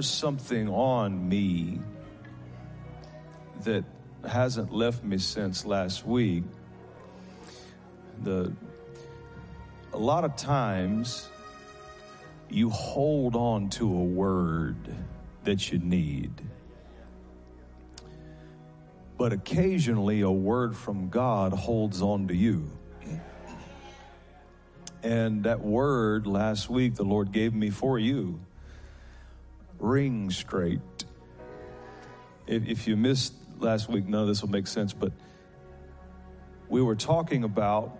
there's something on me that hasn't left me since last week. The a lot of times you hold on to a word that you need. But occasionally a word from God holds on to you. And that word last week the Lord gave me for you ring straked. If, if you missed last week, none of this will make sense, but we were talking about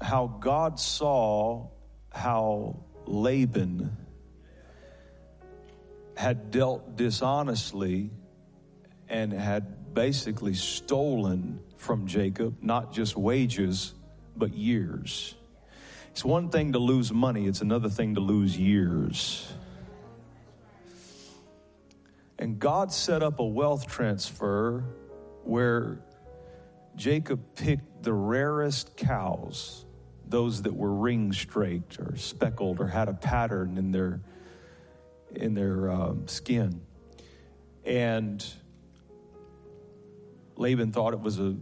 how God saw how Laban had dealt dishonestly and had basically stolen from Jacob not just wages, but years. It's one thing to lose money, it's another thing to lose years. And God set up a wealth transfer where Jacob picked the rarest cows, those that were ring straked or speckled or had a pattern in their in their um, skin. And Laban thought it was a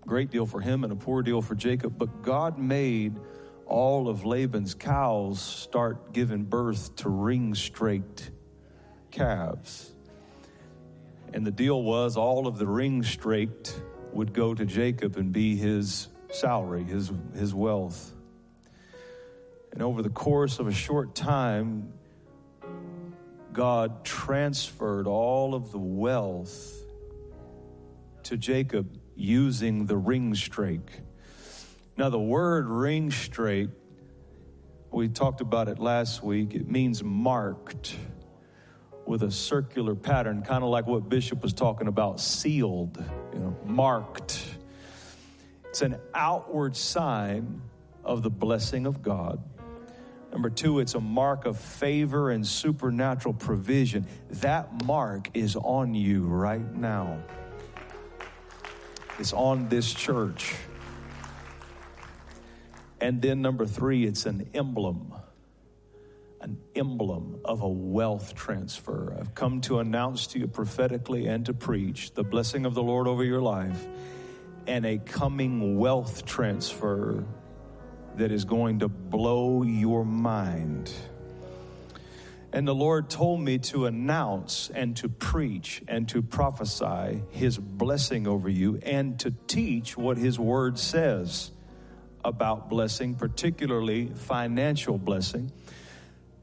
great deal for him and a poor deal for Jacob, but God made all of Laban's cows start giving birth to ring straight calves. And the deal was all of the ring straked would go to Jacob and be his salary, his, his wealth. And over the course of a short time, God transferred all of the wealth to Jacob using the ring straked. Now, the word ring straight, we talked about it last week, it means marked with a circular pattern, kind of like what Bishop was talking about, sealed, you know, marked. It's an outward sign of the blessing of God. Number two, it's a mark of favor and supernatural provision. That mark is on you right now. It's on this church. And then number three, it's an emblem an emblem of a wealth transfer. I've come to announce to you prophetically and to preach the blessing of the Lord over your life and a coming wealth transfer that is going to blow your mind. And the Lord told me to announce and to preach and to prophesy His blessing over you and to teach what His Word says about blessing, particularly financial blessing.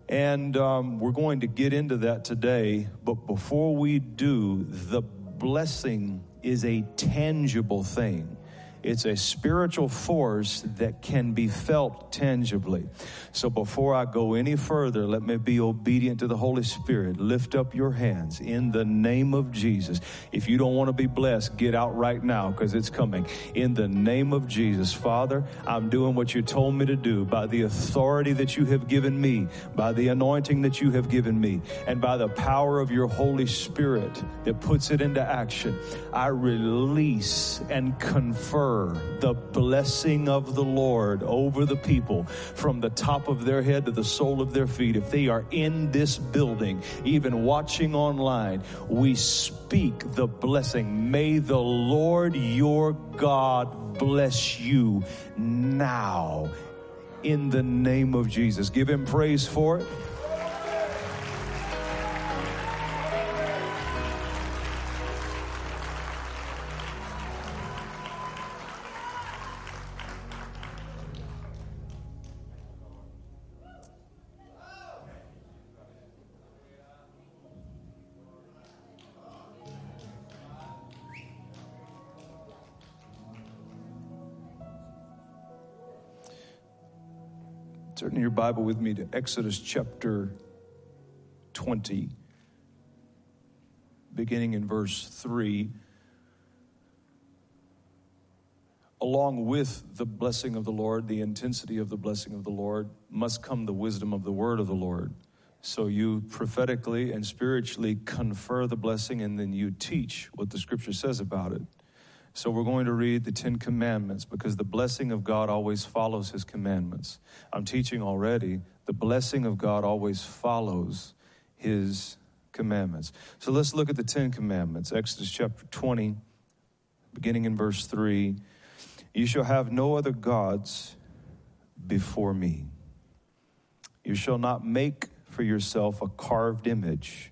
And um, we're going to get into that today. But before we do, the blessing is a tangible thing. It's a spiritual force that can be felt tangibly. So before I go any further, let me be obedient to the Holy Spirit. Lift up your hands in the name of Jesus. If you don't want to be blessed, get out right now because it's coming. In the name of Jesus, Father, I'm doing what you told me to do by the authority that you have given me, by the anointing that you have given me, and by the power of your Holy Spirit that puts it into action. I release and the blessing of the Lord over the people from the top of their head to the sole of their feet. If they are in this building, even watching online, we speak the blessing. May the Lord your God bless you now in the name of Jesus. Give him praise for it. Turn your Bible with me to Exodus chapter 20, beginning in verse 3. Along with the blessing of the Lord, the intensity of the blessing of the Lord, must come the wisdom of the word of the Lord. So you prophetically and spiritually confer the blessing, and then you teach what the scripture says about it. So we're going to read the Ten Commandments because the blessing of God always follows His commandments. I'm teaching already, the blessing of God always follows his commandments. So let's look at the Ten Commandments. Exodus chapter 20, beginning in verse 3. You shall have no other gods before me. You shall not make for yourself a carved image,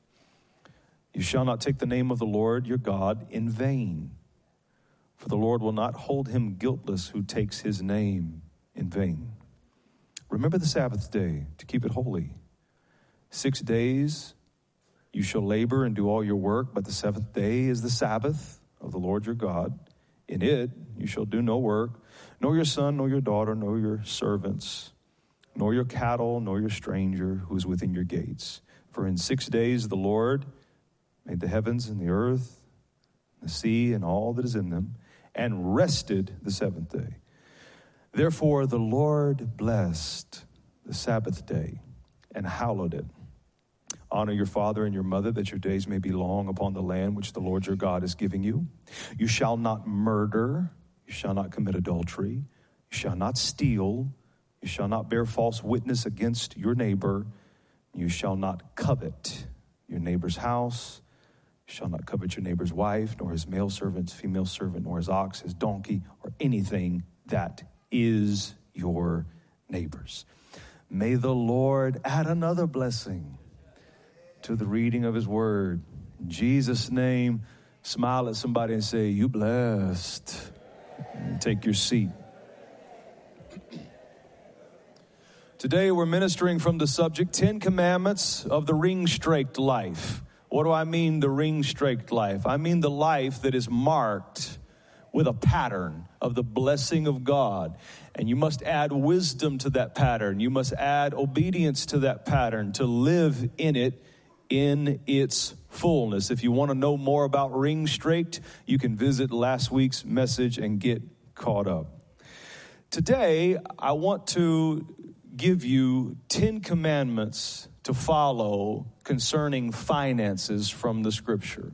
You shall not take the name of the Lord your God in vain, for the Lord will not hold him guiltless who takes his name in vain. Remember the Sabbath day to keep it holy. Six days you shall labor and do all your work, but the seventh day is the Sabbath of the Lord your God. In it you shall do no work, nor your son, nor your daughter, nor your servants, nor your cattle, nor your stranger who is within your gates. For in six days the Lord made the heavens and the earth, the sea, and all that is in them, and rested the seventh day. Therefore the Lord blessed the Sabbath day and hallowed it. Honor your father and your mother that your days may be long upon the land which the Lord your God is giving you. You shall not murder. You shall not commit adultery. You shall not steal. You shall not bear false witness against your neighbor. You shall not covet your neighbor's house. Shall not covet your neighbor's wife, nor his male servant, female servant, nor his ox, his donkey, or anything that is your neighbor's. May the Lord add another blessing to the reading of his word. In Jesus' name, smile at somebody and say, You blessed. Take your seat. Today we're ministering from the subject 10 commandments of the ring straked life. What do I mean, the ring straked life? I mean the life that is marked with a pattern of the blessing of God. And you must add wisdom to that pattern. You must add obedience to that pattern to live in it in its fullness. If you want to know more about Ring Straked, you can visit last week's message and get caught up. Today, I want to give you 10 commandments to follow concerning finances from the scripture.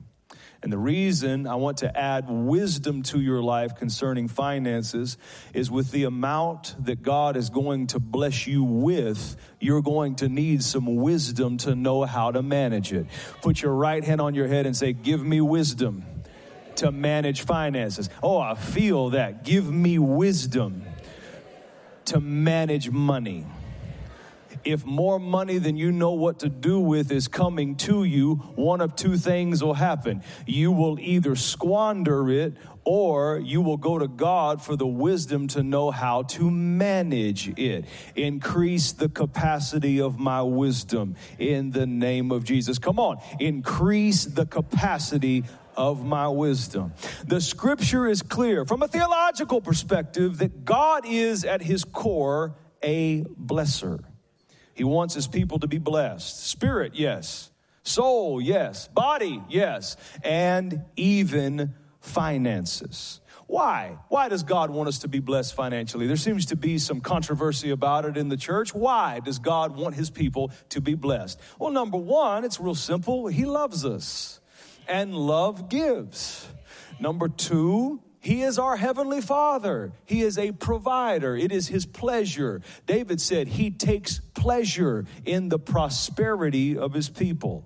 And the reason I want to add wisdom to your life concerning finances is with the amount that God is going to bless you with, you're going to need some wisdom to know how to manage it. Put your right hand on your head and say, Give me wisdom to manage finances. Oh, I feel that. Give me wisdom to manage money if more money than you know what to do with is coming to you, one of two things will happen. You will either squander it or you will go to God for the wisdom to know how to manage it. Increase the capacity of my wisdom in the name of Jesus. Come on, increase the capacity of my wisdom. The scripture is clear from a theological perspective that God is at his core a blesser. He wants his people to be blessed. Spirit, yes. Soul, yes. Body, yes. And even finances. Why? Why does God want us to be blessed financially? There seems to be some controversy about it in the church. Why does God want his people to be blessed? Well, number one, it's real simple. He loves us, and love gives. Number two, he is our heavenly father. He is a provider. It is his pleasure. David said he takes pleasure in the prosperity of his people.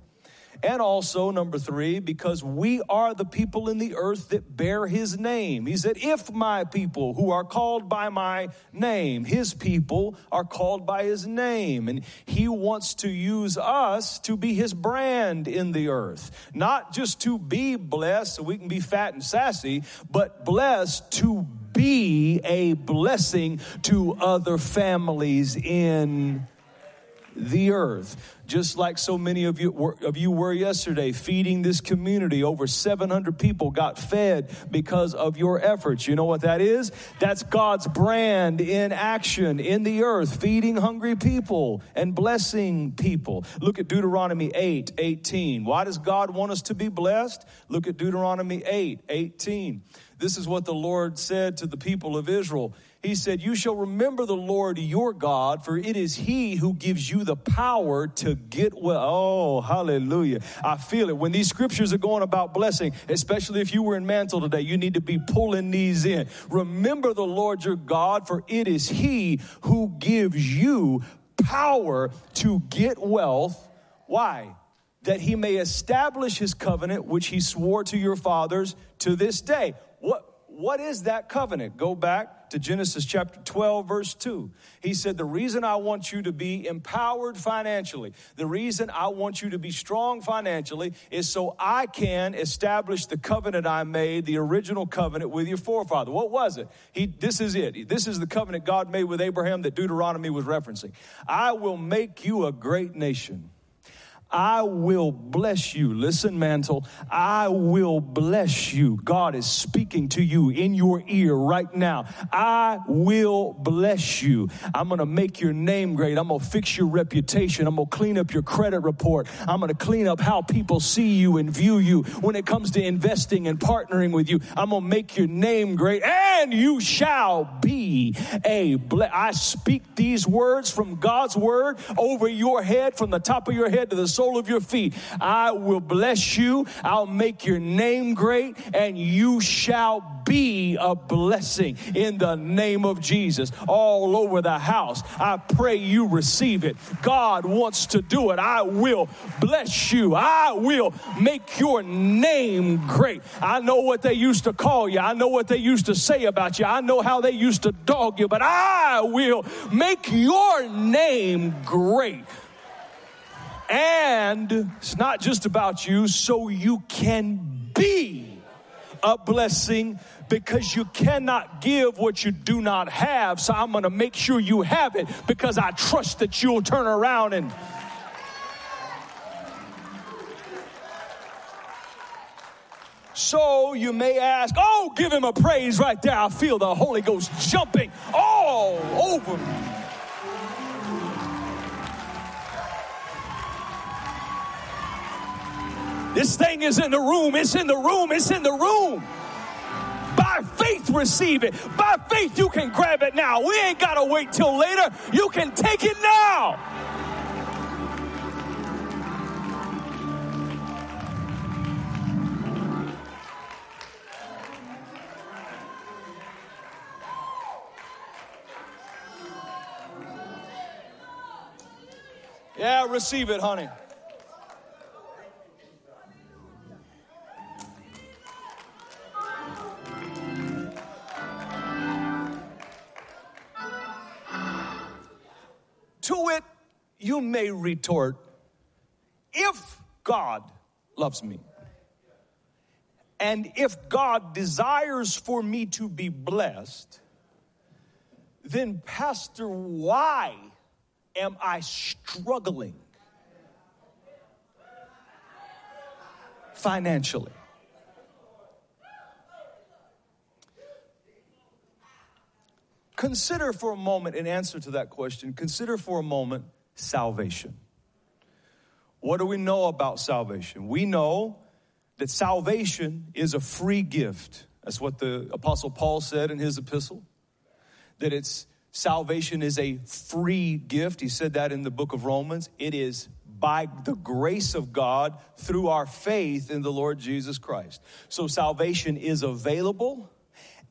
And also, number three, because we are the people in the earth that bear his name. He said, If my people who are called by my name, his people are called by his name. And he wants to use us to be his brand in the earth. Not just to be blessed so we can be fat and sassy, but blessed to be a blessing to other families in the earth. just like so many of you, were, of you were yesterday, feeding this community. Over 700 people got fed because of your efforts. You know what that is? That's God's brand in action in the earth, feeding hungry people and blessing people. Look at Deuteronomy 8 18. Why does God want us to be blessed? Look at Deuteronomy 8 18. This is what the Lord said to the people of Israel. He said, You shall remember the Lord your God, for it is He who gives you the power to get well. Oh, hallelujah. I feel it. When these scriptures are going about blessing, especially if you were in mantle today, you need to be pulling these in. Remember the Lord your God, for it is He who gives you power to get wealth. Why? That He may establish His covenant, which He swore to your fathers to this day. What, what is that covenant? Go back to Genesis chapter 12, verse 2. He said, The reason I want you to be empowered financially, the reason I want you to be strong financially is so I can establish the covenant I made, the original covenant with your forefather. What was it? He, this is it. This is the covenant God made with Abraham that Deuteronomy was referencing. I will make you a great nation. I will bless you. Listen, mantle, I will bless you. God is speaking to you in your ear right now. I will bless you. I'm going to make your name great. I'm going to fix your reputation. I'm going to clean up your credit report. I'm going to clean up how people see you and view you when it comes to investing and partnering with you. I'm going to make your name great and you shall be a. I speak these words from God's word over your head from the top of your head to the sole of your feet. I will bless you. I'll make your name great and you shall be a blessing in the name of Jesus all over the house. I pray you receive it. God wants to do it. I will bless you. I will make your name great. I know what they used to call you. I know what they used to say about you. I know how they used to dog you, but I will make your name great. And it's not just about you, so you can be a blessing because you cannot give what you do not have. So I'm going to make sure you have it because I trust that you'll turn around and. So you may ask, oh, give him a praise right there. I feel the Holy Ghost jumping all over me. This thing is in the room. It's in the room. It's in the room. By faith, receive it. By faith, you can grab it now. We ain't got to wait till later. You can take it now. Yeah, receive it, honey. May retort, if God loves me, and if God desires for me to be blessed, then, Pastor, why am I struggling financially? Consider for a moment, in answer to that question, consider for a moment salvation. What do we know about salvation? We know that salvation is a free gift. That's what the Apostle Paul said in his epistle. That it's salvation is a free gift. He said that in the book of Romans. It is by the grace of God through our faith in the Lord Jesus Christ. So salvation is available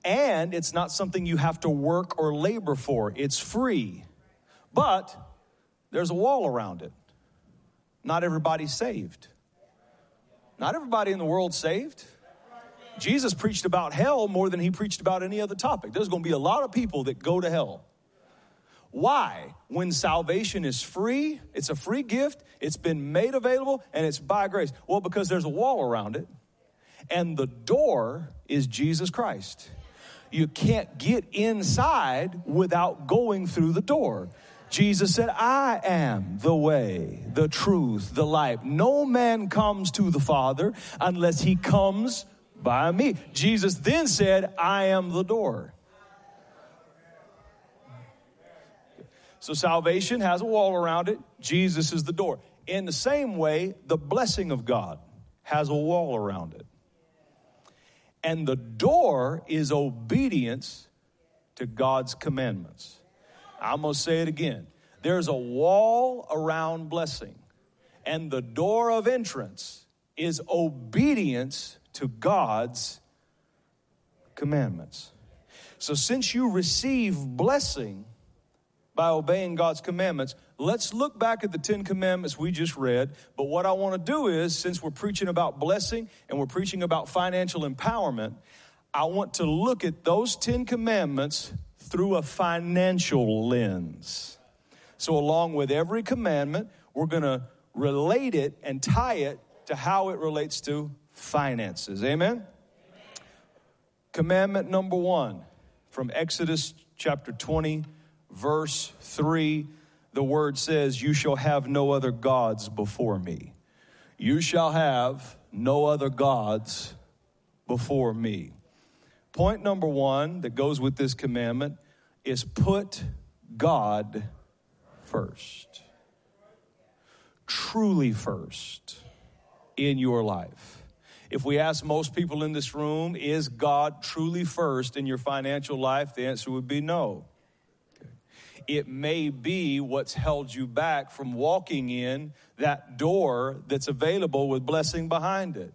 and it's not something you have to work or labor for. It's free. But there's a wall around it. Not everybody's saved. Not everybody in the world saved. Jesus preached about hell more than he preached about any other topic. There's going to be a lot of people that go to hell. Why? When salvation is free, it's a free gift, it's been made available, and it's by grace. Well, because there's a wall around it, and the door is Jesus Christ you can't get inside without going through the door. Jesus said, I am the way, the truth, the life. No man comes to the Father unless he comes by me. Jesus then said, I am the door. So salvation has a wall around it. Jesus is the door. In the same way, the blessing of God has a wall around it. And the door is obedience to God's commandments. I'm going to say it again. There's a wall around blessing, and the door of entrance is obedience to God's commandments. So, since you receive blessing by obeying God's commandments, let's look back at the Ten Commandments we just read. But what I want to do is, since we're preaching about blessing and we're preaching about financial empowerment, I want to look at those Ten Commandments through a financial lens. So, along with every commandment, we're going to relate it and tie it to how it relates to finances. Amen? Amen? Commandment number one from Exodus chapter 20, verse 3 the word says, You shall have no other gods before me. You shall have no other gods before me. Point number one that goes with this commandment is put God first. Truly first in your life. If we ask most people in this room, is God truly first in your financial life? The answer would be no it may be what's held you back from walking in that door that's available with blessing behind it.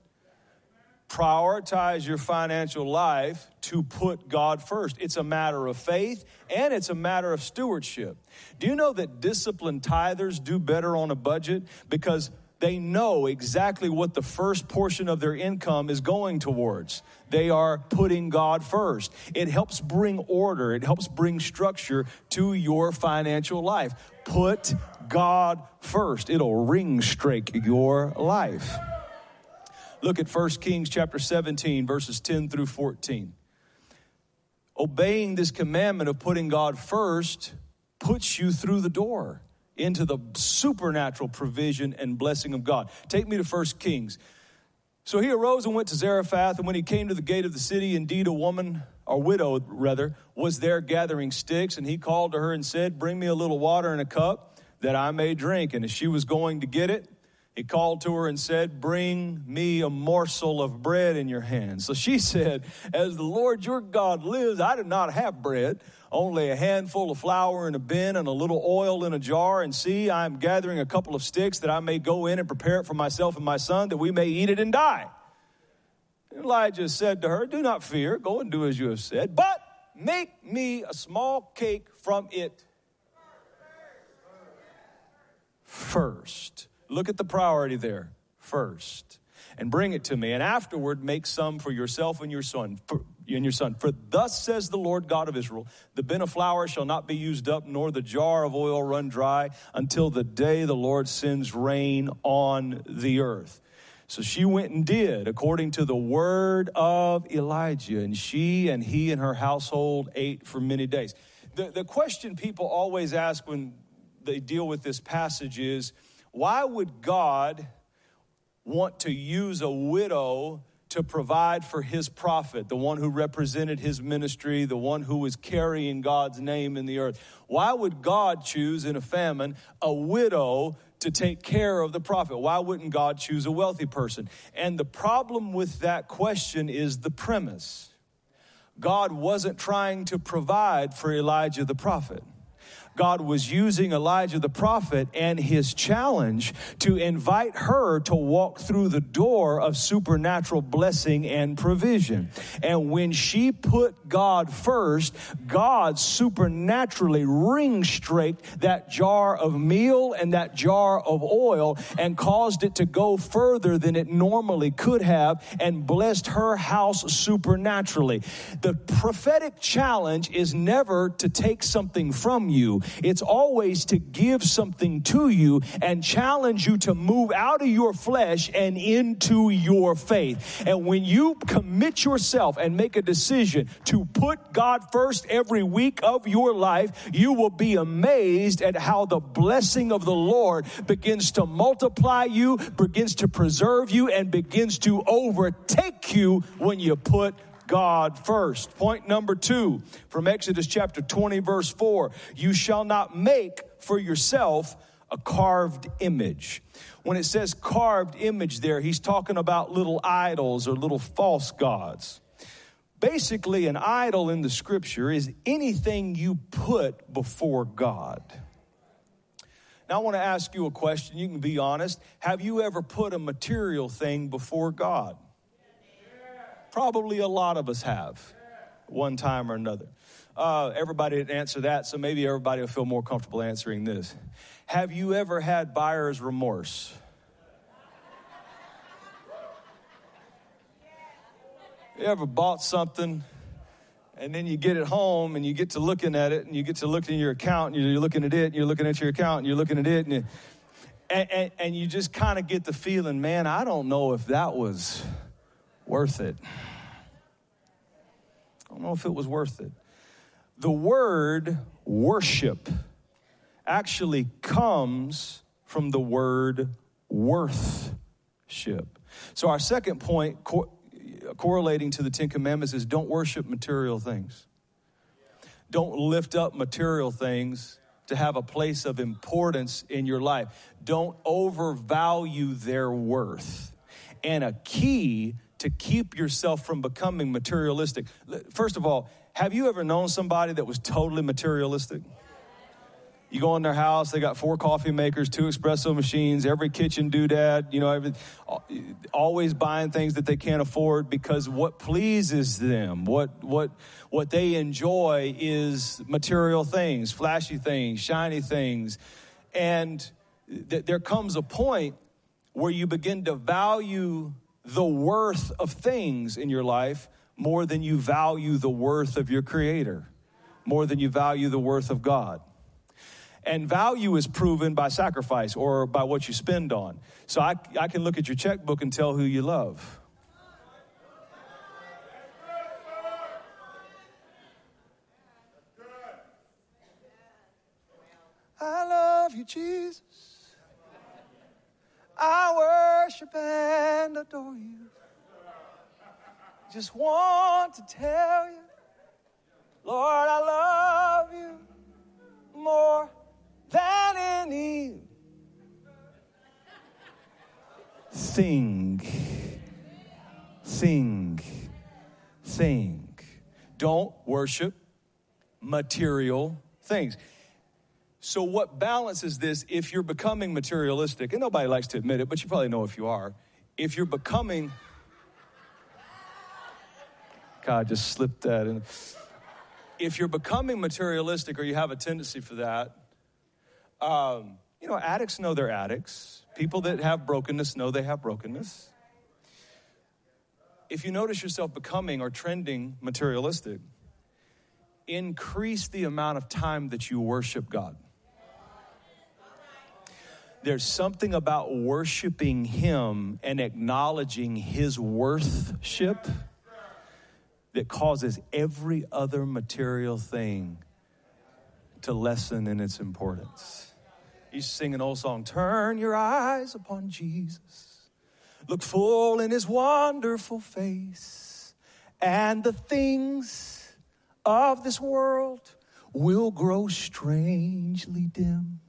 Prioritize your financial life to put God first. It's a matter of faith and it's a matter of stewardship. Do you know that disciplined tithers do better on a budget? Because they know exactly what the first portion of their income is going towards. They are putting God first. It helps bring order, it helps bring structure to your financial life. Put God first. It'll ring strike your life. Look at 1 Kings chapter 17 verses 10 through 14. Obeying this commandment of putting God first puts you through the door into the supernatural provision and blessing of God. Take me to First Kings. So he arose and went to Zarephath, and when he came to the gate of the city, indeed a woman, or widow rather, was there gathering sticks, and he called to her and said, Bring me a little water in a cup that I may drink. And as she was going to get it, he called to her and said, Bring me a morsel of bread in your hand. So she said, As the Lord your God lives, I do not have bread only a handful of flour in a bin and a little oil in a jar. And see, I'm gathering a couple of sticks that I may go in and prepare it for myself and my son that we may eat it and die. Elijah said to her, Do not fear, go and do as you have said, but make me a small cake from it first. Look at the priority there. First. And bring it to me. And afterward, make some for yourself and your son. For, and your son. For thus says the Lord God of Israel the bin of flour shall not be used up, nor the jar of oil run dry until the day the Lord sends rain on the earth. So she went and did according to the word of Elijah, and she and he and her household ate for many days. The, the question people always ask when they deal with this passage is why would God want to use a widow to provide for his prophet, the one who represented his ministry, the one who was carrying God's name in the earth. Why would God choose in a famine a widow to take care of the prophet? Why wouldn't God choose a wealthy person? And the problem with that question is the premise God wasn't trying to provide for Elijah the prophet. God was using Elijah the prophet and his challenge to invite her to walk through the door of supernatural blessing and provision. And when she put God first, God supernaturally ring straked that jar of meal and that jar of oil and caused it to go further than it normally could have and blessed her house supernaturally. The prophetic challenge is never to take something from you, It's always to give something to you and challenge you to move out of your flesh and into your faith. And when you commit yourself and make a decision to put God first every week of your life, you will be amazed at how the blessing of the Lord begins to multiply you, begins to preserve you, and begins to overtake you when you put God first. Point number two from Exodus chapter 20, verse 4 You shall not make for yourself a carved image. When it says carved image there, he's talking about little idols or little false gods. Basically, an idol in the scripture is anything you put before God. Now, I want to ask you a question. You can be honest. Have you ever put a material thing before God? Probably a lot of us have, one time or another. Uh, everybody didn't answer that, so maybe everybody will feel more comfortable answering this. Have you ever had buyer's remorse? You ever bought something and then you get it home and you get to looking at it and you get to looking at your account and you're looking at it and you're looking at your account and you're looking at it and, you, and, and, and you just kind of get the feeling, man, I don't know if that was worth it. I don't know if it was worth it. The word worship actually comes from the word worthship. So, our second point, co- correlating to the Ten Commandments, is don't worship material things. Don't lift up material things to have a place of importance in your life. Don't overvalue their worth. And a key to keep yourself from becoming materialistic. First of all, have you ever known somebody that was totally materialistic? You go in their house, they got four coffee makers, two espresso machines, every kitchen doodad, you know, every, always buying things that they can't afford because what pleases them, what, what, what they enjoy is material things, flashy things, shiny things. And th- there comes a point where you begin to value the worth of things in your life more than you value the worth of your Creator, more than you value the worth of God. And value is proven by sacrifice or by what you spend on. So I, I can look at your checkbook and tell who you love. I love you, Jesus. I worship and adore you. Just want to tell you, Lord, I love you more than any thing. Sing, sing. Don't worship material things. So, what balances this if you're becoming materialistic? And nobody likes to admit it, but you probably know if you are. If you're becoming, God just slipped that in. If you're becoming materialistic or you have a tendency for that, um, you know, addicts know they're addicts. People that have brokenness know they have brokenness. If you notice yourself becoming or trending materialistic, increase the amount of time that you worship God there's something about worshiping Him and acknowledging His worthship that causes every other material thing to lessen in its importance. You sing an old song, Turn Your Eyes Upon Jesus, look full in His wonderful face, and the things of this world will grow strangely dim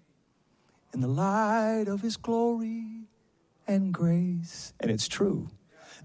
in the light of his glory and grace. And it's true.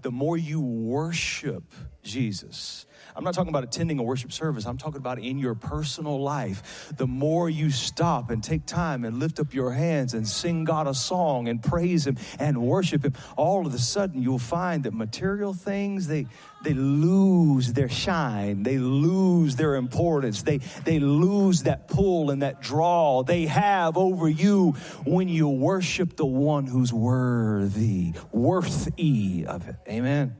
The more you worship Jesus, I'm not talking about attending a worship service. I'm talking about in your personal life. The more you stop and take time and lift up your hands and sing God a song and praise Him and worship Him, all of a sudden you'll find that material things, they, they lose their shine. They lose their importance. They, they lose that pull and that draw they have over you when you worship the one who's worthy, worthy of it. Amen.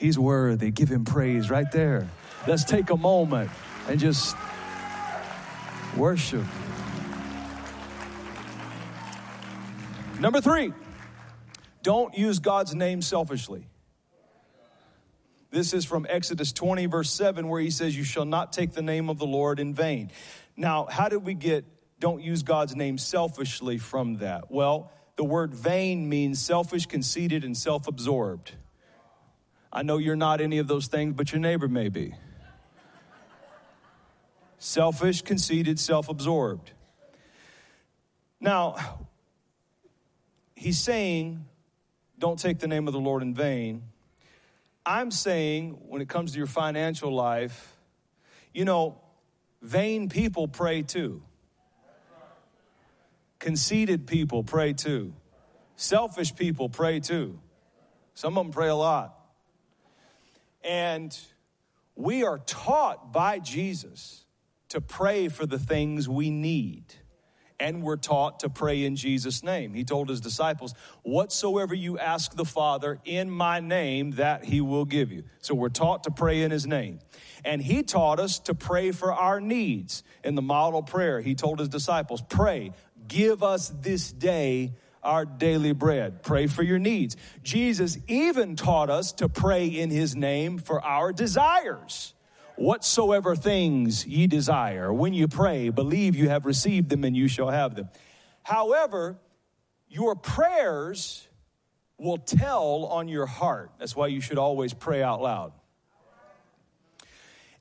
He's worthy. Give him praise right there. Let's take a moment and just worship. Number three, don't use God's name selfishly. This is from Exodus 20, verse 7, where he says, You shall not take the name of the Lord in vain. Now, how did we get don't use God's name selfishly from that? Well, the word vain means selfish, conceited, and self absorbed. I know you're not any of those things, but your neighbor may be. Selfish, conceited, self absorbed. Now, he's saying, don't take the name of the Lord in vain. I'm saying, when it comes to your financial life, you know, vain people pray too. Conceited people pray too. Selfish people pray too. Some of them pray a lot. And we are taught by Jesus to pray for the things we need. And we're taught to pray in Jesus' name. He told his disciples, Whatsoever you ask the Father in my name, that he will give you. So we're taught to pray in his name. And he taught us to pray for our needs. In the model prayer, he told his disciples, Pray, give us this day our daily bread. Pray for your needs. Jesus even taught us to pray in his name for our desires. Whatsoever things ye desire, when you pray, believe you have received them and you shall have them. However, your prayers will tell on your heart. That's why you should always pray out loud.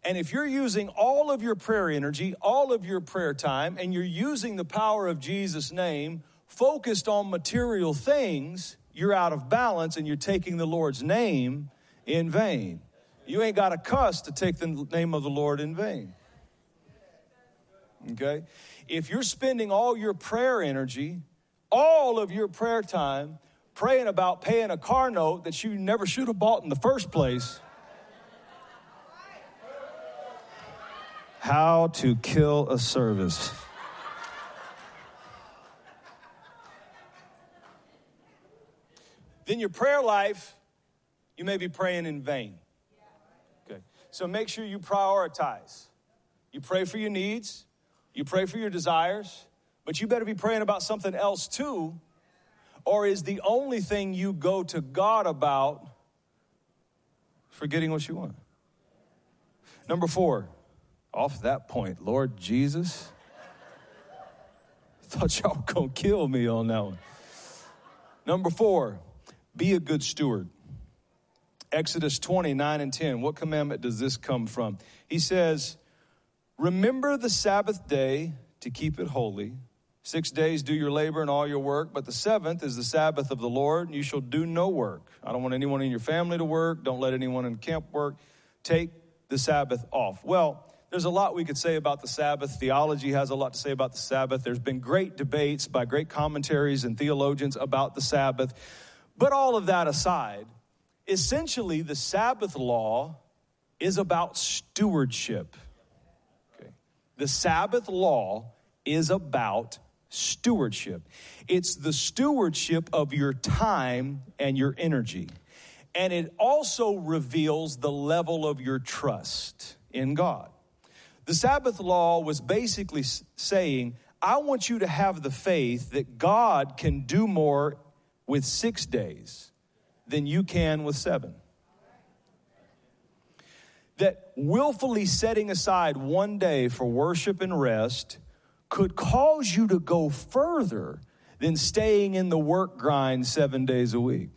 And if you're using all of your prayer energy, all of your prayer time, and you're using the power of Jesus' name focused on material things, you're out of balance and you're taking the Lord's name in vain. You ain't got a cuss to take the name of the Lord in vain. Okay? If you're spending all your prayer energy, all of your prayer time, praying about paying a car note that you never should have bought in the first place, how to kill a service. Then your prayer life, you may be praying in vain. Okay. So make sure you prioritize. You pray for your needs, you pray for your desires, but you better be praying about something else too. Or is the only thing you go to God about forgetting what you want? Number four, off that point, Lord Jesus. Thought y'all were gonna kill me on that one. Number four, be a good steward. Exodus 29 and 10. What commandment does this come from? He says, Remember the Sabbath day to keep it holy. Six days do your labor and all your work, but the seventh is the Sabbath of the Lord, and you shall do no work. I don't want anyone in your family to work. Don't let anyone in camp work. Take the Sabbath off. Well, there's a lot we could say about the Sabbath. Theology has a lot to say about the Sabbath. There's been great debates by great commentaries and theologians about the Sabbath. But all of that aside, essentially the Sabbath law is about stewardship. Okay. The Sabbath law is about stewardship. It's the stewardship of your time and your energy. And it also reveals the level of your trust in God. The Sabbath law was basically saying, I want you to have the faith that God can do more with six days than you can with seven. That willfully setting aside one day for worship and rest could cause you to go further than staying in the work grind seven days a week.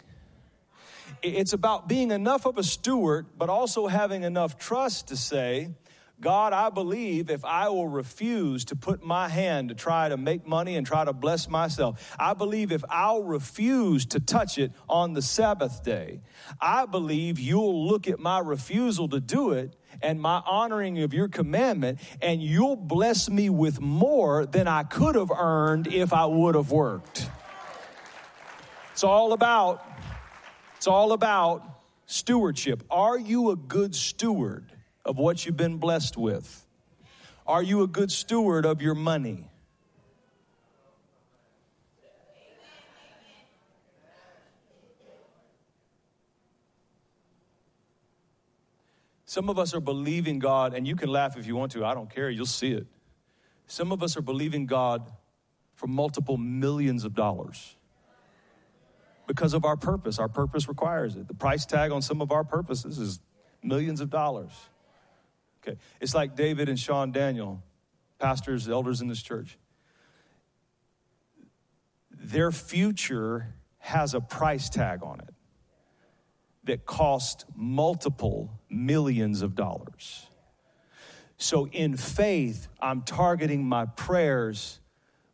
It's about being enough of a steward, but also having enough trust to say, God, I believe if I will refuse to put my hand to try to make money and try to bless myself, I believe if I'll refuse to touch it on the Sabbath day, I believe you'll look at my refusal to do it and my honoring of your commandment, and you'll bless me with more than I could have earned if I would have worked. It's all about, it's all about stewardship. Are you a good steward? Of what you've been blessed with? Are you a good steward of your money? Some of us are believing God, and you can laugh if you want to, I don't care, you'll see it. Some of us are believing God for multiple millions of dollars. because of our purpose. Our purpose requires it. The price tag on some of our purposes is millions of dollars. Okay. It's like David and Sean Daniel, pastors, elders in this church. Their future has a price tag on it that cost multiple millions of dollars. So, in faith, I'm targeting my prayers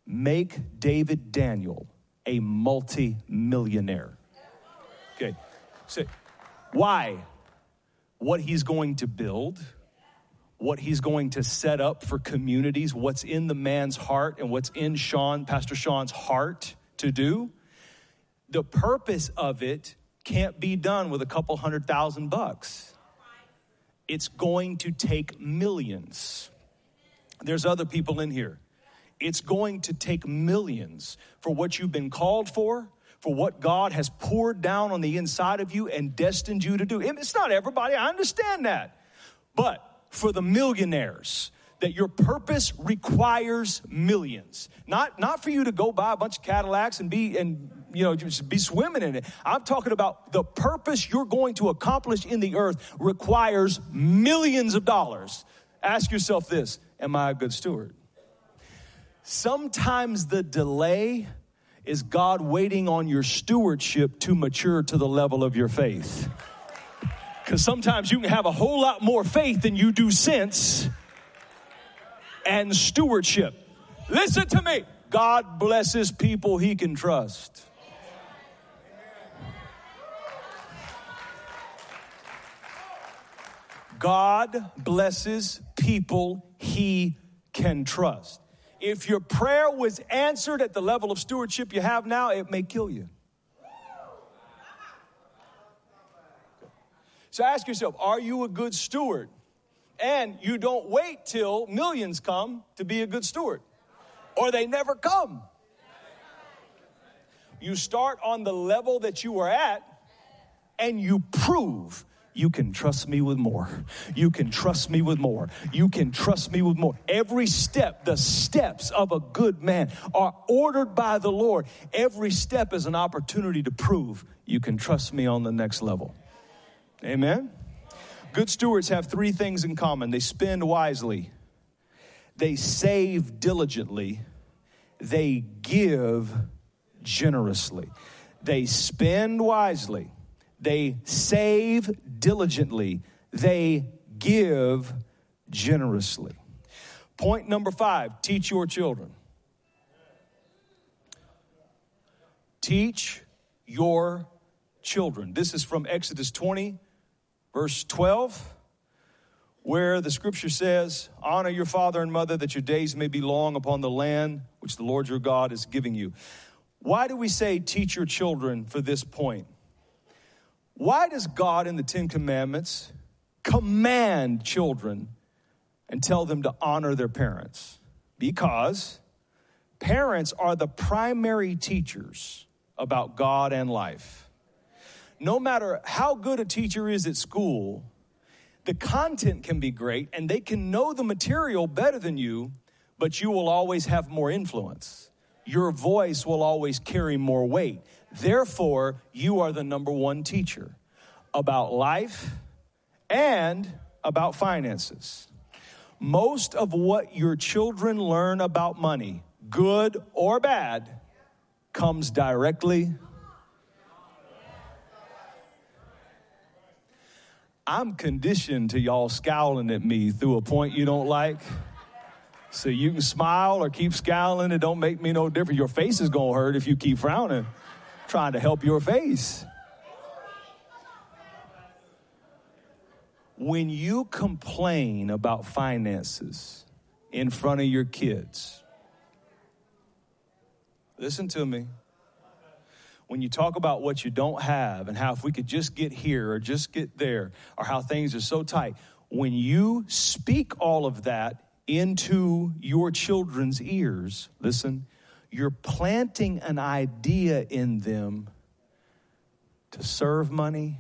make David Daniel a multi-millionaire. Okay. So, why? What he's going to build, what he's going to set up for communities, what's in the man's heart and what's in Sean, Pastor Sean's heart to do. The purpose of it can't be done with a couple hundred thousand bucks. It's going to take millions. There's other people in here. It's going to take millions for what you've been called for, for what God has poured down on the inside of you and destined you to do. It's not everybody, I understand that. But for the millionaires, that your purpose requires millions. Not, not for you to go buy a bunch of Cadillacs and be and you know just be swimming in it. I'm talking about the purpose you're going to accomplish in the earth requires millions of dollars. Ask yourself this: Am I a good steward? Sometimes the delay is God waiting on your stewardship to mature to the level of your faith. Because sometimes you can have a whole lot more faith than you do sense and stewardship. Listen to me. God blesses people he can trust. God blesses people he can trust. If your prayer was answered at the level of stewardship you have now, it may kill you. So ask yourself are you a good steward? And you don't wait till millions come to be a good steward, or they never come. You start on the level that you are at, and you prove you can trust me with more. You can trust me with more. You can trust me with more. Every step, the steps of a good man are ordered by the Lord. Every step is an opportunity to prove you can trust me on the next level. Amen. Good stewards have three things in common they spend wisely, they save diligently, they give generously. They spend wisely, they save diligently, they give generously. Point number five teach your children. Teach your children. This is from Exodus 20, verse 12, where the scripture says, Honor your father and mother that your days may be long upon the land which the Lord your God is giving you. Why do we say teach your children for this point? Why does God in the Ten Commandments command children and tell them to honor their parents? Because parents are the primary teachers about God and life. No matter how good a teacher is at school, the content can be great and they can know the material better than you, but you will always have more influence. Your voice will always carry more weight. Therefore, you are the number one teacher about life and about finances. Most of what your children learn about money, good or bad, comes directly. I'm conditioned to y'all scowling at me through a point you don't like. So you can smile or keep scowling. It don't make me no different. Your face is gonna hurt if you keep frowning, trying to help your face. When you complain about finances in front of your kids, listen to me. When you talk about what you don't have and how if we could just get here or just get there or how things are so tight, when you speak all of that into your children's ears, listen, you're planting an idea in them to serve money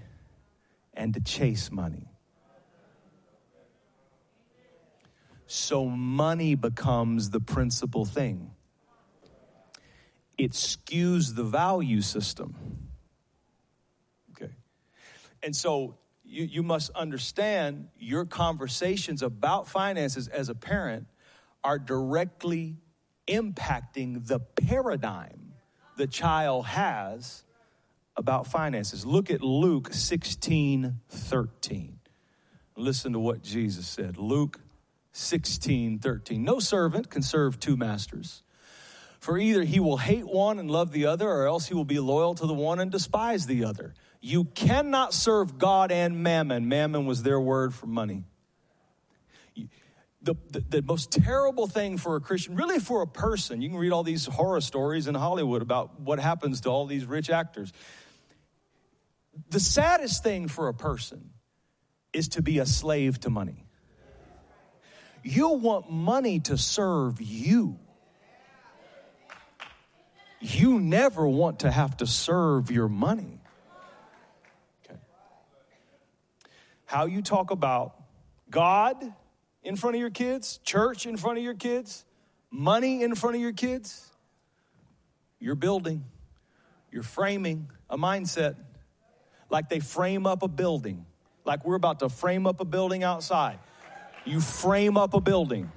and to chase money. So money becomes the principal thing. It skews the value system. Okay. And so you, you must understand your conversations about finances as a parent are directly impacting the paradigm the child has about finances. Look at Luke 16 13. Listen to what Jesus said. Luke 16 13. No servant can serve two masters. For either he will hate one and love the other, or else he will be loyal to the one and despise the other. You cannot serve God and mammon. Mammon was their word for money. The, the, the, most terrible thing for a Christian, really for a person, you can read all these horror stories in Hollywood about what happens to all these rich actors. The saddest thing for a person is to be a slave to money. You want money to serve you. You never want to have to serve your money. Okay. How you talk about God in front of your kids, church in front of your kids, money in front of your kids, you're building, you're framing a mindset like they frame up a building, like we're about to frame up a building outside. You frame up a building,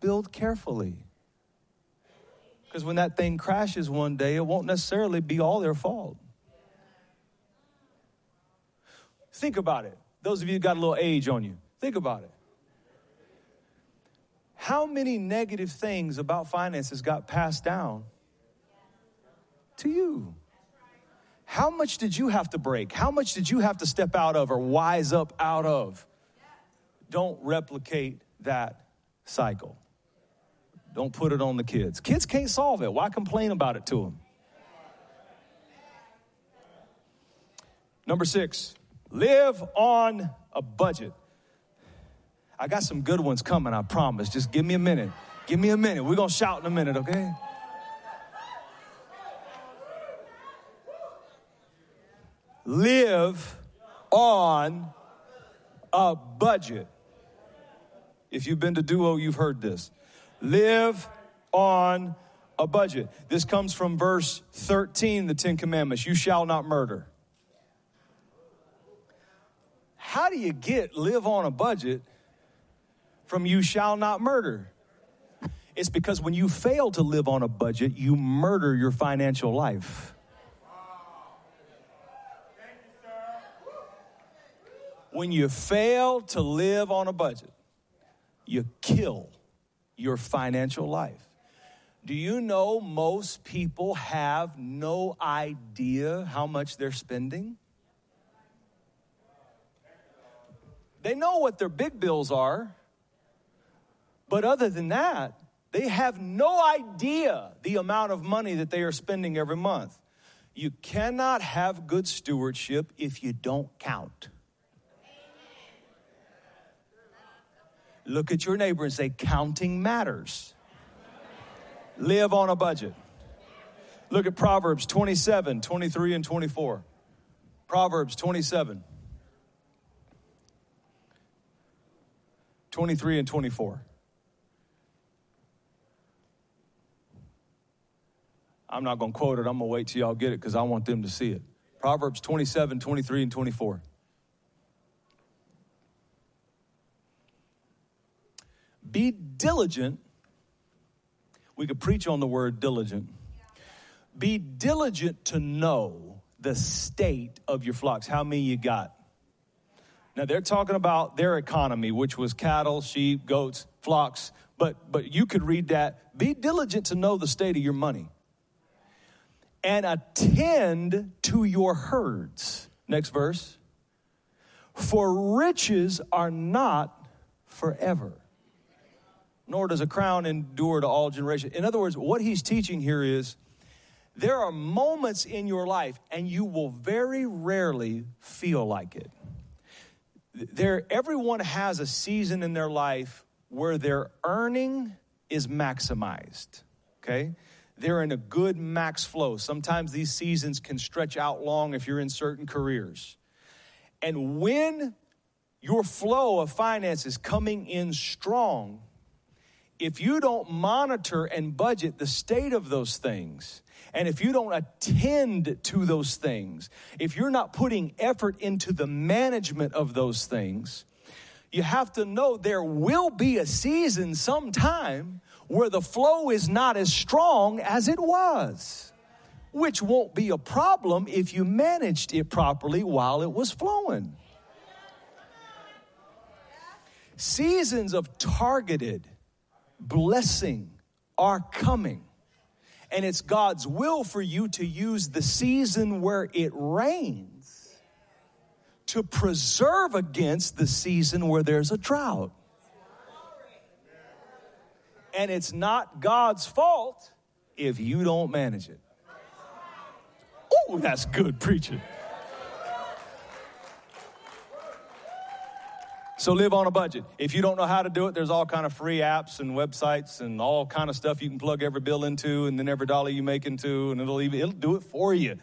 build carefully. Because when that thing crashes one day, it won't necessarily be all their fault. Think about it. Those of you got a little age on you, think about it. How many negative things about finances got passed down to you? How much did you have to break? How much did you have to step out of or wise up out of? Don't replicate that cycle. Don't put it on the kids. Kids can't solve it. Why complain about it to them? Number six, live on a budget. I got some good ones coming, I promise. Just give me a minute. Give me a minute. We're going to shout in a minute, okay? Live on a budget. If you've been to Duo, you've heard this. Live on a budget. This comes from verse 13, the Ten Commandments. You shall not murder. How do you get live on a budget from you shall not murder? It's because when you fail to live on a budget, you murder your financial life. When you fail to live on a budget, you kill your financial life. Do you know most people have no idea how much they're spending? They know what their big bills are, but other than that, they have no idea the amount of money that they are spending every month. You cannot have good stewardship if you don't count. Look at your neighbor and say, counting matters. Live on a budget. Look at Proverbs 27, 23, and 24. Proverbs 27, 23, and 24. I'm not going to quote it. I'm going to wait till y'all get it because I want them to see it. Proverbs 27, 23, and 24. Be diligent. We could preach on the word diligent. Be diligent to know the state of your flocks, how many you got. Now they're talking about their economy, which was cattle, sheep, goats, flocks, but but you could read that. Be diligent to know the state of your money. And attend to your herds. Next verse. For riches are not forever nor does a crown endure to all generations. In other words, what he's teaching here is there are moments in your life, and you will very rarely feel like it. There, everyone has a season in their life where their earning is maximized. Okay? They're in a good max flow. Sometimes these seasons can stretch out long if you're in certain careers. And when your flow of finances coming in strong, if you don't monitor and budget the state of those things, and if you don't attend to those things, if you're not putting effort into the management of those things, you have to know there will be a season sometime where the flow is not as strong as it was, which won't be a problem if you managed it properly while it was flowing. Seasons of targeted blessing are coming. And it's God's will for you to use the season where it rains to preserve against the season where there's a drought. And it's not God's fault if you don't manage it. Oh, that's good preaching. So live on a budget. If you don't know how to do it, there's all kind of free apps and websites and all kind of stuff you can plug every bill into and then every dollar you make into and it'll even, it'll do it for you.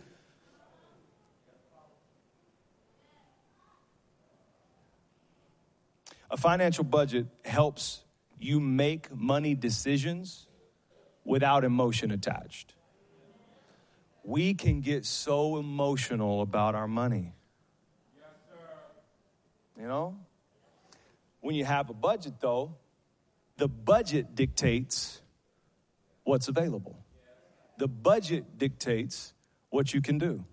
A financial budget helps you make money decisions without emotion attached. We can get so emotional about our money. You know? When you have a budget, though, the budget dictates what's available. The budget dictates what you can do.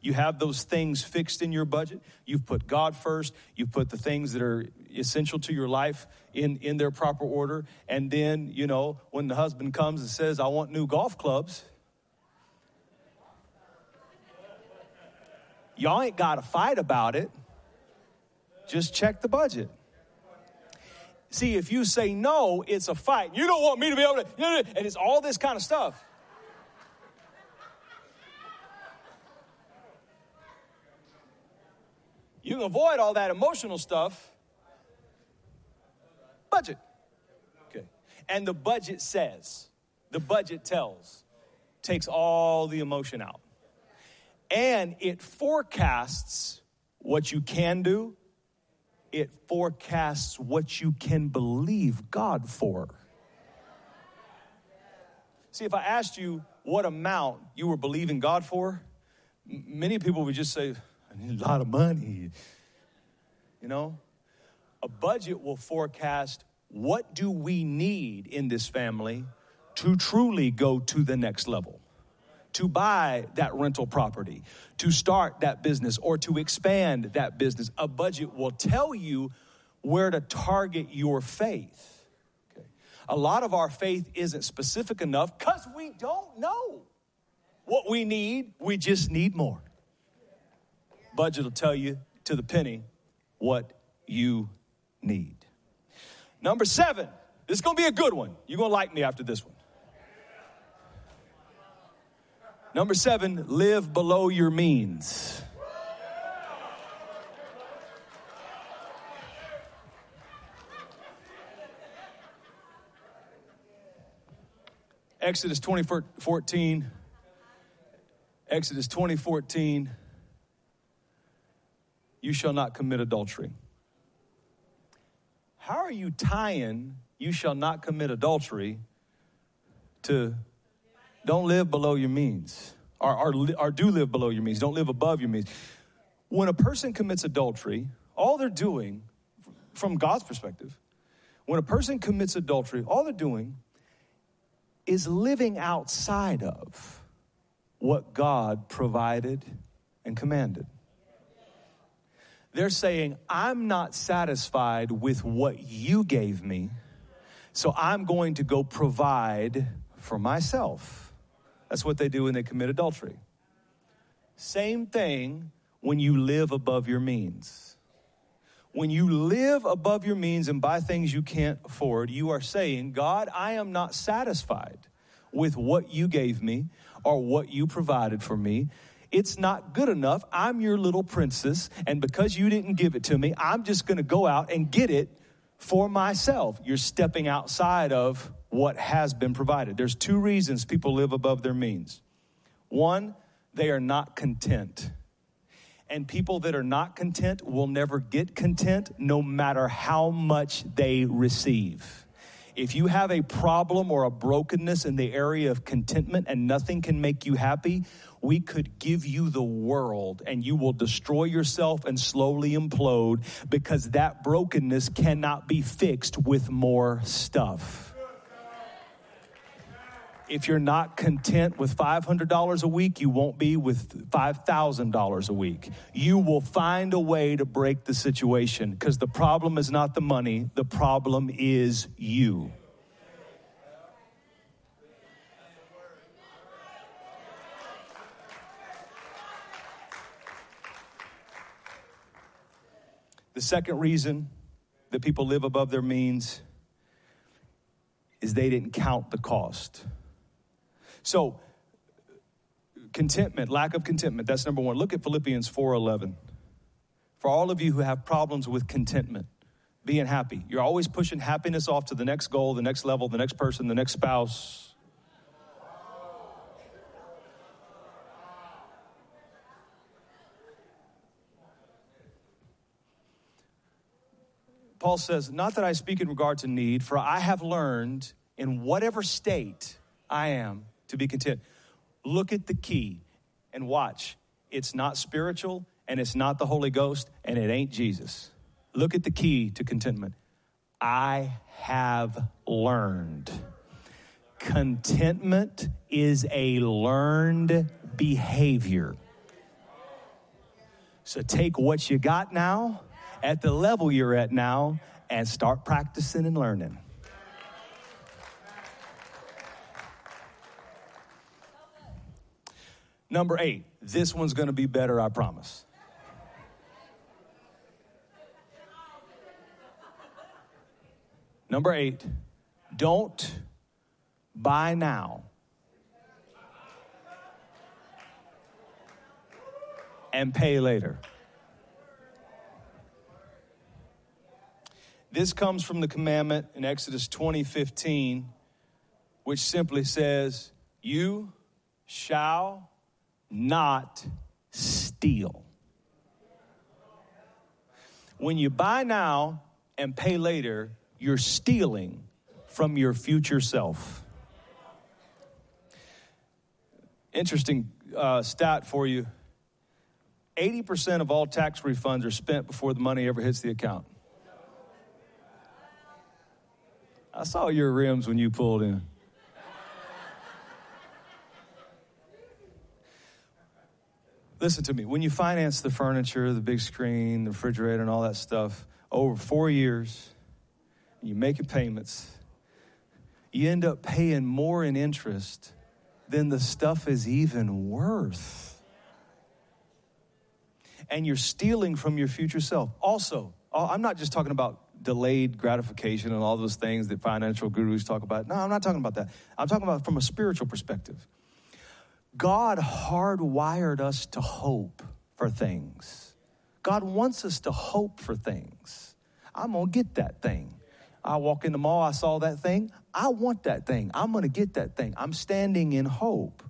You have those things fixed in your budget. You've put God first. You've put the things that are essential to your life in, in their proper order. And then, you know, when the husband comes and says, I want new golf clubs, y'all ain't got to fight about it. Just check the budget. See, if you say no, it's a fight. You don't want me to be able to, and it's all this kind of stuff. You can avoid all that emotional stuff. Budget. Okay. And the budget says, the budget tells, takes all the emotion out. And it forecasts what you can do it forecasts what you can believe God for. See, if I asked you what amount you were believing God for, many people would just say, I need a lot of money. You know? A budget will forecast what do we need in this family to truly go to the next level to buy that rental property, to start that business, or to expand that business. A budget will tell you where to target your faith. Okay. A lot of our faith isn't specific enough because we don't know what we need. We just need more. Budget will tell you to the penny what you need. Number seven, this is gonna be a good one. You're gonna like me after this one. Number seven, live below your means. Exodus 2014. Exodus 2014. You shall not commit adultery. How are you tying you shall not commit adultery to don't live below your means, or, or, or do live below your means. Don't live above your means. When a person commits adultery, all they're doing, from God's perspective, when a person commits adultery, all they're doing is living outside of what God provided and commanded. They're saying, I'm not satisfied with what you gave me, so I'm going to go provide for myself. That's what they do when they commit adultery. Same thing when you live above your means. When you live above your means and buy things you can't afford, you are saying, God, I am not satisfied with what you gave me or what you provided for me. It's not good enough. I'm your little princess, and because you didn't give it to me, I'm just going to go out and get it for myself. You're stepping outside of what has been provided. There's two reasons people live above their means. One, they are not content. And people that are not content will never get content no matter how much they receive. If you have a problem or a brokenness in the area of contentment and nothing can make you happy, we could give you the world and you will destroy yourself and slowly implode because that brokenness cannot be fixed with more stuff if you're not content with $500 a week, you won't be with $5,000 a week. You will find a way to break the situation because the problem is not the money, the problem is you. The second reason that people live above their means is they didn't count the cost. So, contentment, lack of contentment, that's number one. Look at Philippians 4:11. For all of you who have problems with contentment, being happy, you're always pushing happiness off to the next goal, the next level, the next person, the next spouse. Paul says, Not that I speak in regard to need, for I have learned in whatever state I am to be content. Look at the key and watch. It's not spiritual and it's not the Holy Ghost and it ain't Jesus. Look at the key to contentment. I have learned. Contentment is a learned behavior. So take what you got now at the level you're at now and start practicing and learning. Number eight, this one's gonna be better, I promise. Number eight, don't buy now. And pay later. This comes from the commandment in Exodus 20 15, which simply says, You shall not steal. When you buy now and pay later, you're stealing from your future self. Interesting uh, stat for you 80% of all tax refunds are spent before the money ever hits the account. I saw your rims when you pulled in. Listen to me. When you finance the furniture, the big screen, the refrigerator, and all that stuff over four years, you're making payments, you end up paying more in interest than the stuff is even worth. And you're stealing from your future self. Also, uh, I'm not just talking about delayed gratification and all those things that financial gurus talk about. No, I'm not talking about that. I'm talking about from a spiritual perspective. God hardwired us to hope for things. God wants us to hope for things. I'm going to get that thing. I walk in the mall, I saw that thing. I want that thing. I'm going to get that thing. I'm standing in hope.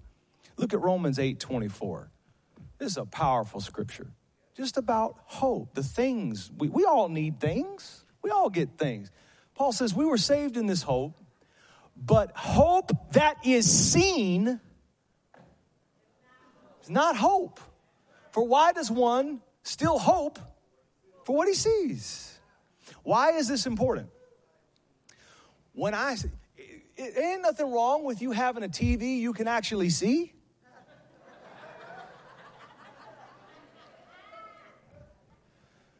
Look at Romans 8 24. This is a powerful scripture. Just about hope. The things, we, we all need things. We all get things. Paul says we were saved in this hope, but hope that is seen it's not hope. For why does one still hope for what he sees? Why is this important? When I, it ain't nothing wrong with you having a TV you can actually see.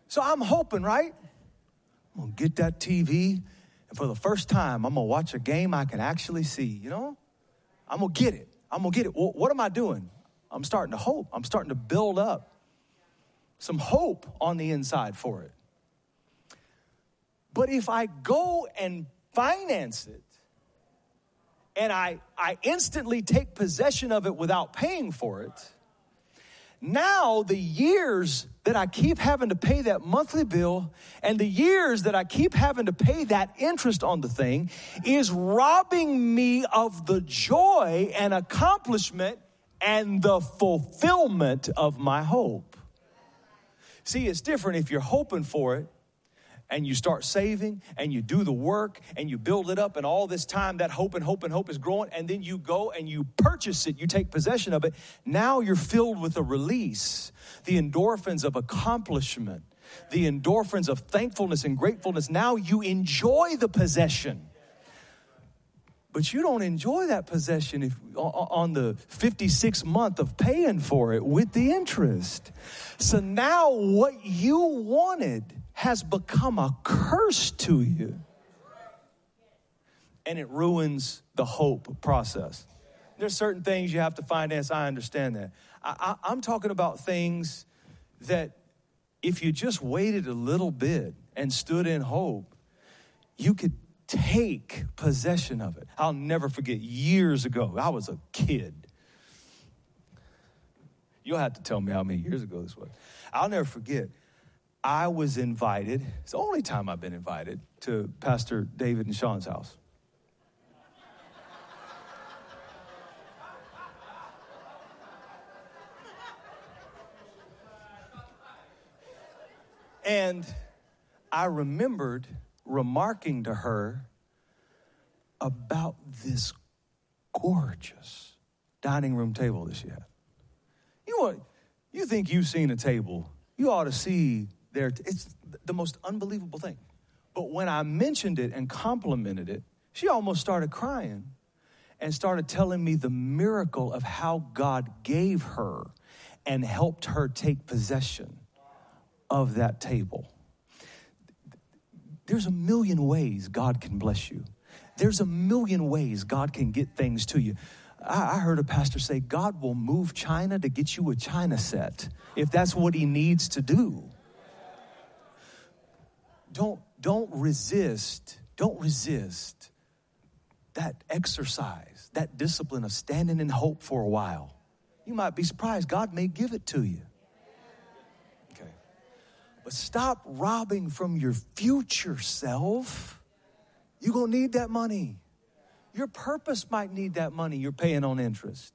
So I'm hoping, right? I'm gonna get that TV, and for the first time, I'm gonna watch a game I can actually see, you know? I'm gonna get it. I'm gonna get it. Well, what am I doing? I'm starting to hope. I'm starting to build up some hope on the inside for it. But if I go and finance it, and I, I instantly take possession of it without paying for it, now the years that I keep having to pay that monthly bill and the years that I keep having to pay that interest on the thing is robbing me of the joy and accomplishment and the fulfillment of my hope. See, it's different if you're hoping for it and you start saving and you do the work and you build it up and all this time that hope and hope and hope is growing and then you go and you purchase it you take possession of it now you're filled with a release the endorphins of accomplishment the endorphins of thankfulness and gratefulness now you enjoy the possession but you don't enjoy that possession if, on the 56th month of paying for it with the interest. So now what you wanted has become a curse to you. And it ruins the hope process. There's certain things you have to finance. I understand that. I, I, I'm talking about things that if you just waited a little bit and stood in hope, you could take possession of it. I'll never forget years ago, I was a kid. You'll have to tell me how many years ago this was. I'll never forget. I was invited, it's the only time I've been invited to Pastor David and Sean's house. And I remembered remarking to her about this gorgeous dining room table that she had. You? You think you've seen a table, you ought to see there. It's the most unbelievable thing. But when I mentioned it and complimented it, she almost started crying and started telling me the miracle of how God gave her and helped her take possession of that table. There's a million ways God can bless you. There's a million ways God can get things to you. I, heard a pastor say, God will move China to get you a China set if that's what he needs to do. Don't, don't resist, don't resist that exercise, that discipline of standing in hope for a while. You might be surprised, God may give it to you. But stop robbing from your future self. You're going to need that money. Your purpose might need that money you're paying on interest.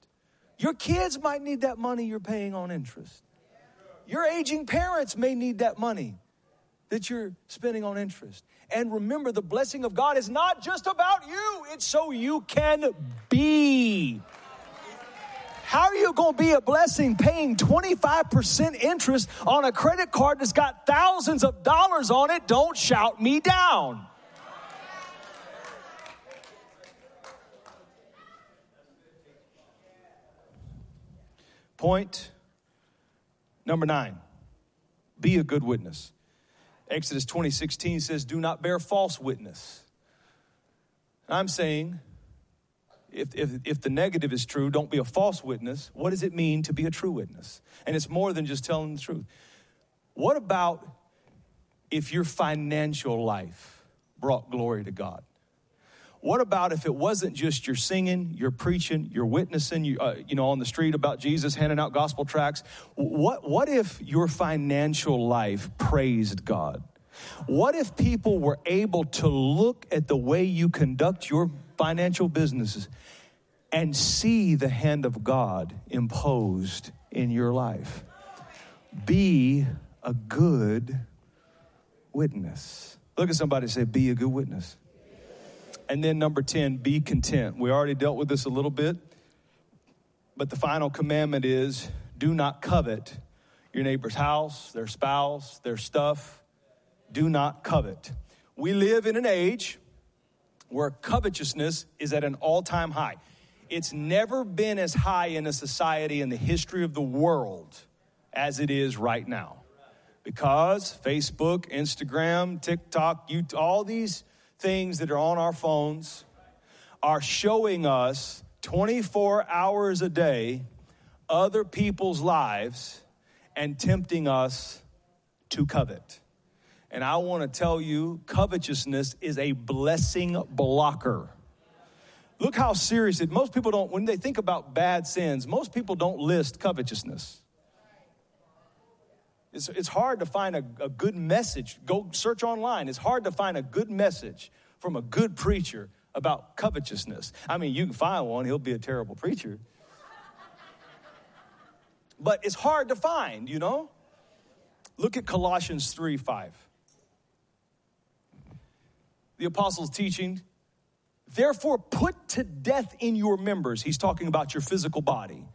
Your kids might need that money you're paying on interest. Your aging parents may need that money that you're spending on interest. And remember, the blessing of God is not just about you, it's so you can be how are you going to be a blessing paying 25% interest on a credit card that's got thousands of dollars on it? Don't shout me down. Point number nine be a good witness. Exodus 20 16 says, Do not bear false witness. I'm saying if, if, if the negative is true, don't be a false witness. What does it mean to be a true witness? And it's more than just telling the truth. What about if your financial life brought glory to God? What about if it wasn't just your singing, your preaching, your witnessing, you, uh, you know, on the street about Jesus, handing out gospel tracts? What, what if your financial life praised God? What if people were able to look at the way you conduct your financial businesses and see the hand of God imposed in your life. Be a good witness. Look at somebody say, Be a good witness. And then number 10, be content. We already dealt with this a little bit, but the final commandment is do not covet your neighbor's house, their spouse, their stuff. Do not covet. We live in an age where covetousness is at an all time high. It's never been as high in a society in the history of the world as it is right now. Because Facebook, Instagram, TikTok, all these things that are on our phones are showing us 24 hours a day other people's lives and tempting us to covet. And I want to tell you, covetousness is a blessing blocker. Look how serious it. Most people don't when they think about bad sins, most people don't list covetousness. It's, it's hard to find a, a good message. Go search online. It's hard to find a good message from a good preacher about covetousness. I mean, you can find one, he'll be a terrible preacher. But it's hard to find, you know? Look at Colossians 3 5. The apostles' teaching. Therefore, put to death in your members. He's talking about your physical body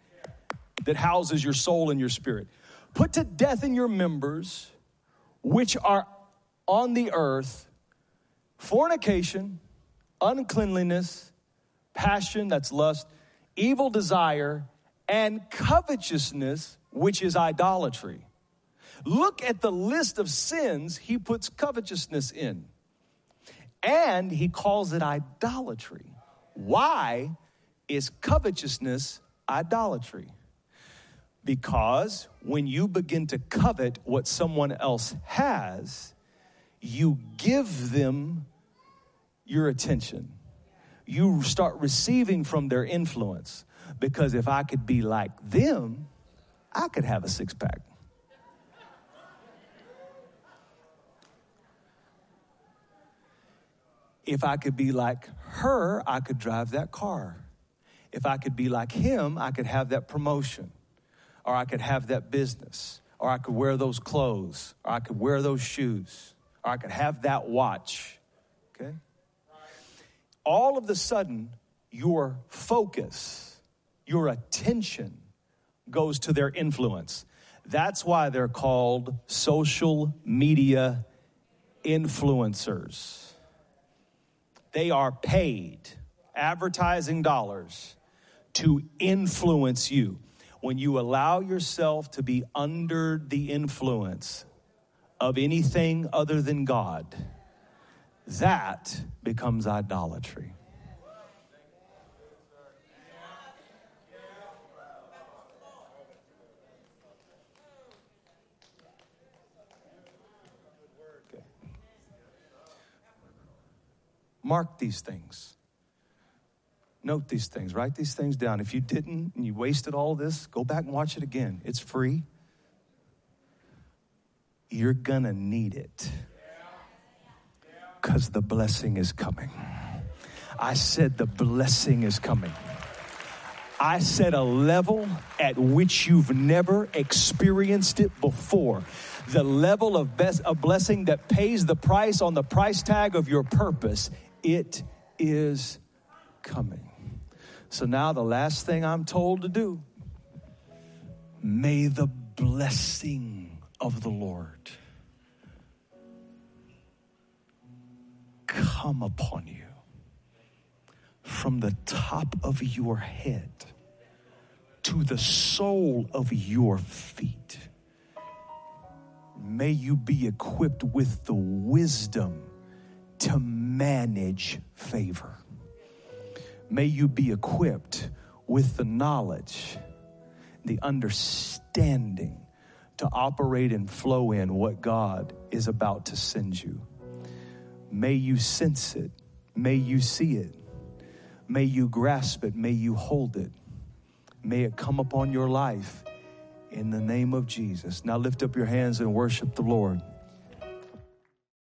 that houses your soul and your spirit. Put to death in your members, which are on the earth, fornication, uncleanliness, passion, that's lust, evil desire, and covetousness, which is idolatry. Look at the list of sins he puts covetousness in. And he calls it idolatry. Why is covetousness idolatry? Because when you begin to covet what someone else has, you give them your attention. You start receiving from their influence. Because if I could be like them, I could have a six pack. If I could be like her, I could drive that car. If I could be like him, I could have that promotion, or I could have that business, or I could wear those clothes, or I could wear those shoes, or I could have that watch. Okay? All of the sudden, your focus, your attention goes to their influence. That's why they're called social media influencers. They are paid advertising dollars to influence you. When you allow yourself to be under the influence of anything other than God, that becomes idolatry. Mark these things. Note these things. Write these things down. If you didn't and you wasted all this, go back and watch it again. It's free. You're going to need it because the blessing is coming. I said the blessing is coming. I said a level at which you've never experienced it before. The level of best, a blessing that pays the price on the price tag of your purpose it is coming. So now the last thing I'm told to do may the blessing of the Lord come upon you from the top of your head to the sole of your feet. May you be equipped with the wisdom to manage favor. May you be equipped with the knowledge, the understanding to operate and flow in what God is about to send you. May you sense it. May you see it. May you grasp it. May you hold it. May it come upon your life in the name of Jesus. Now lift up your hands and worship the Lord.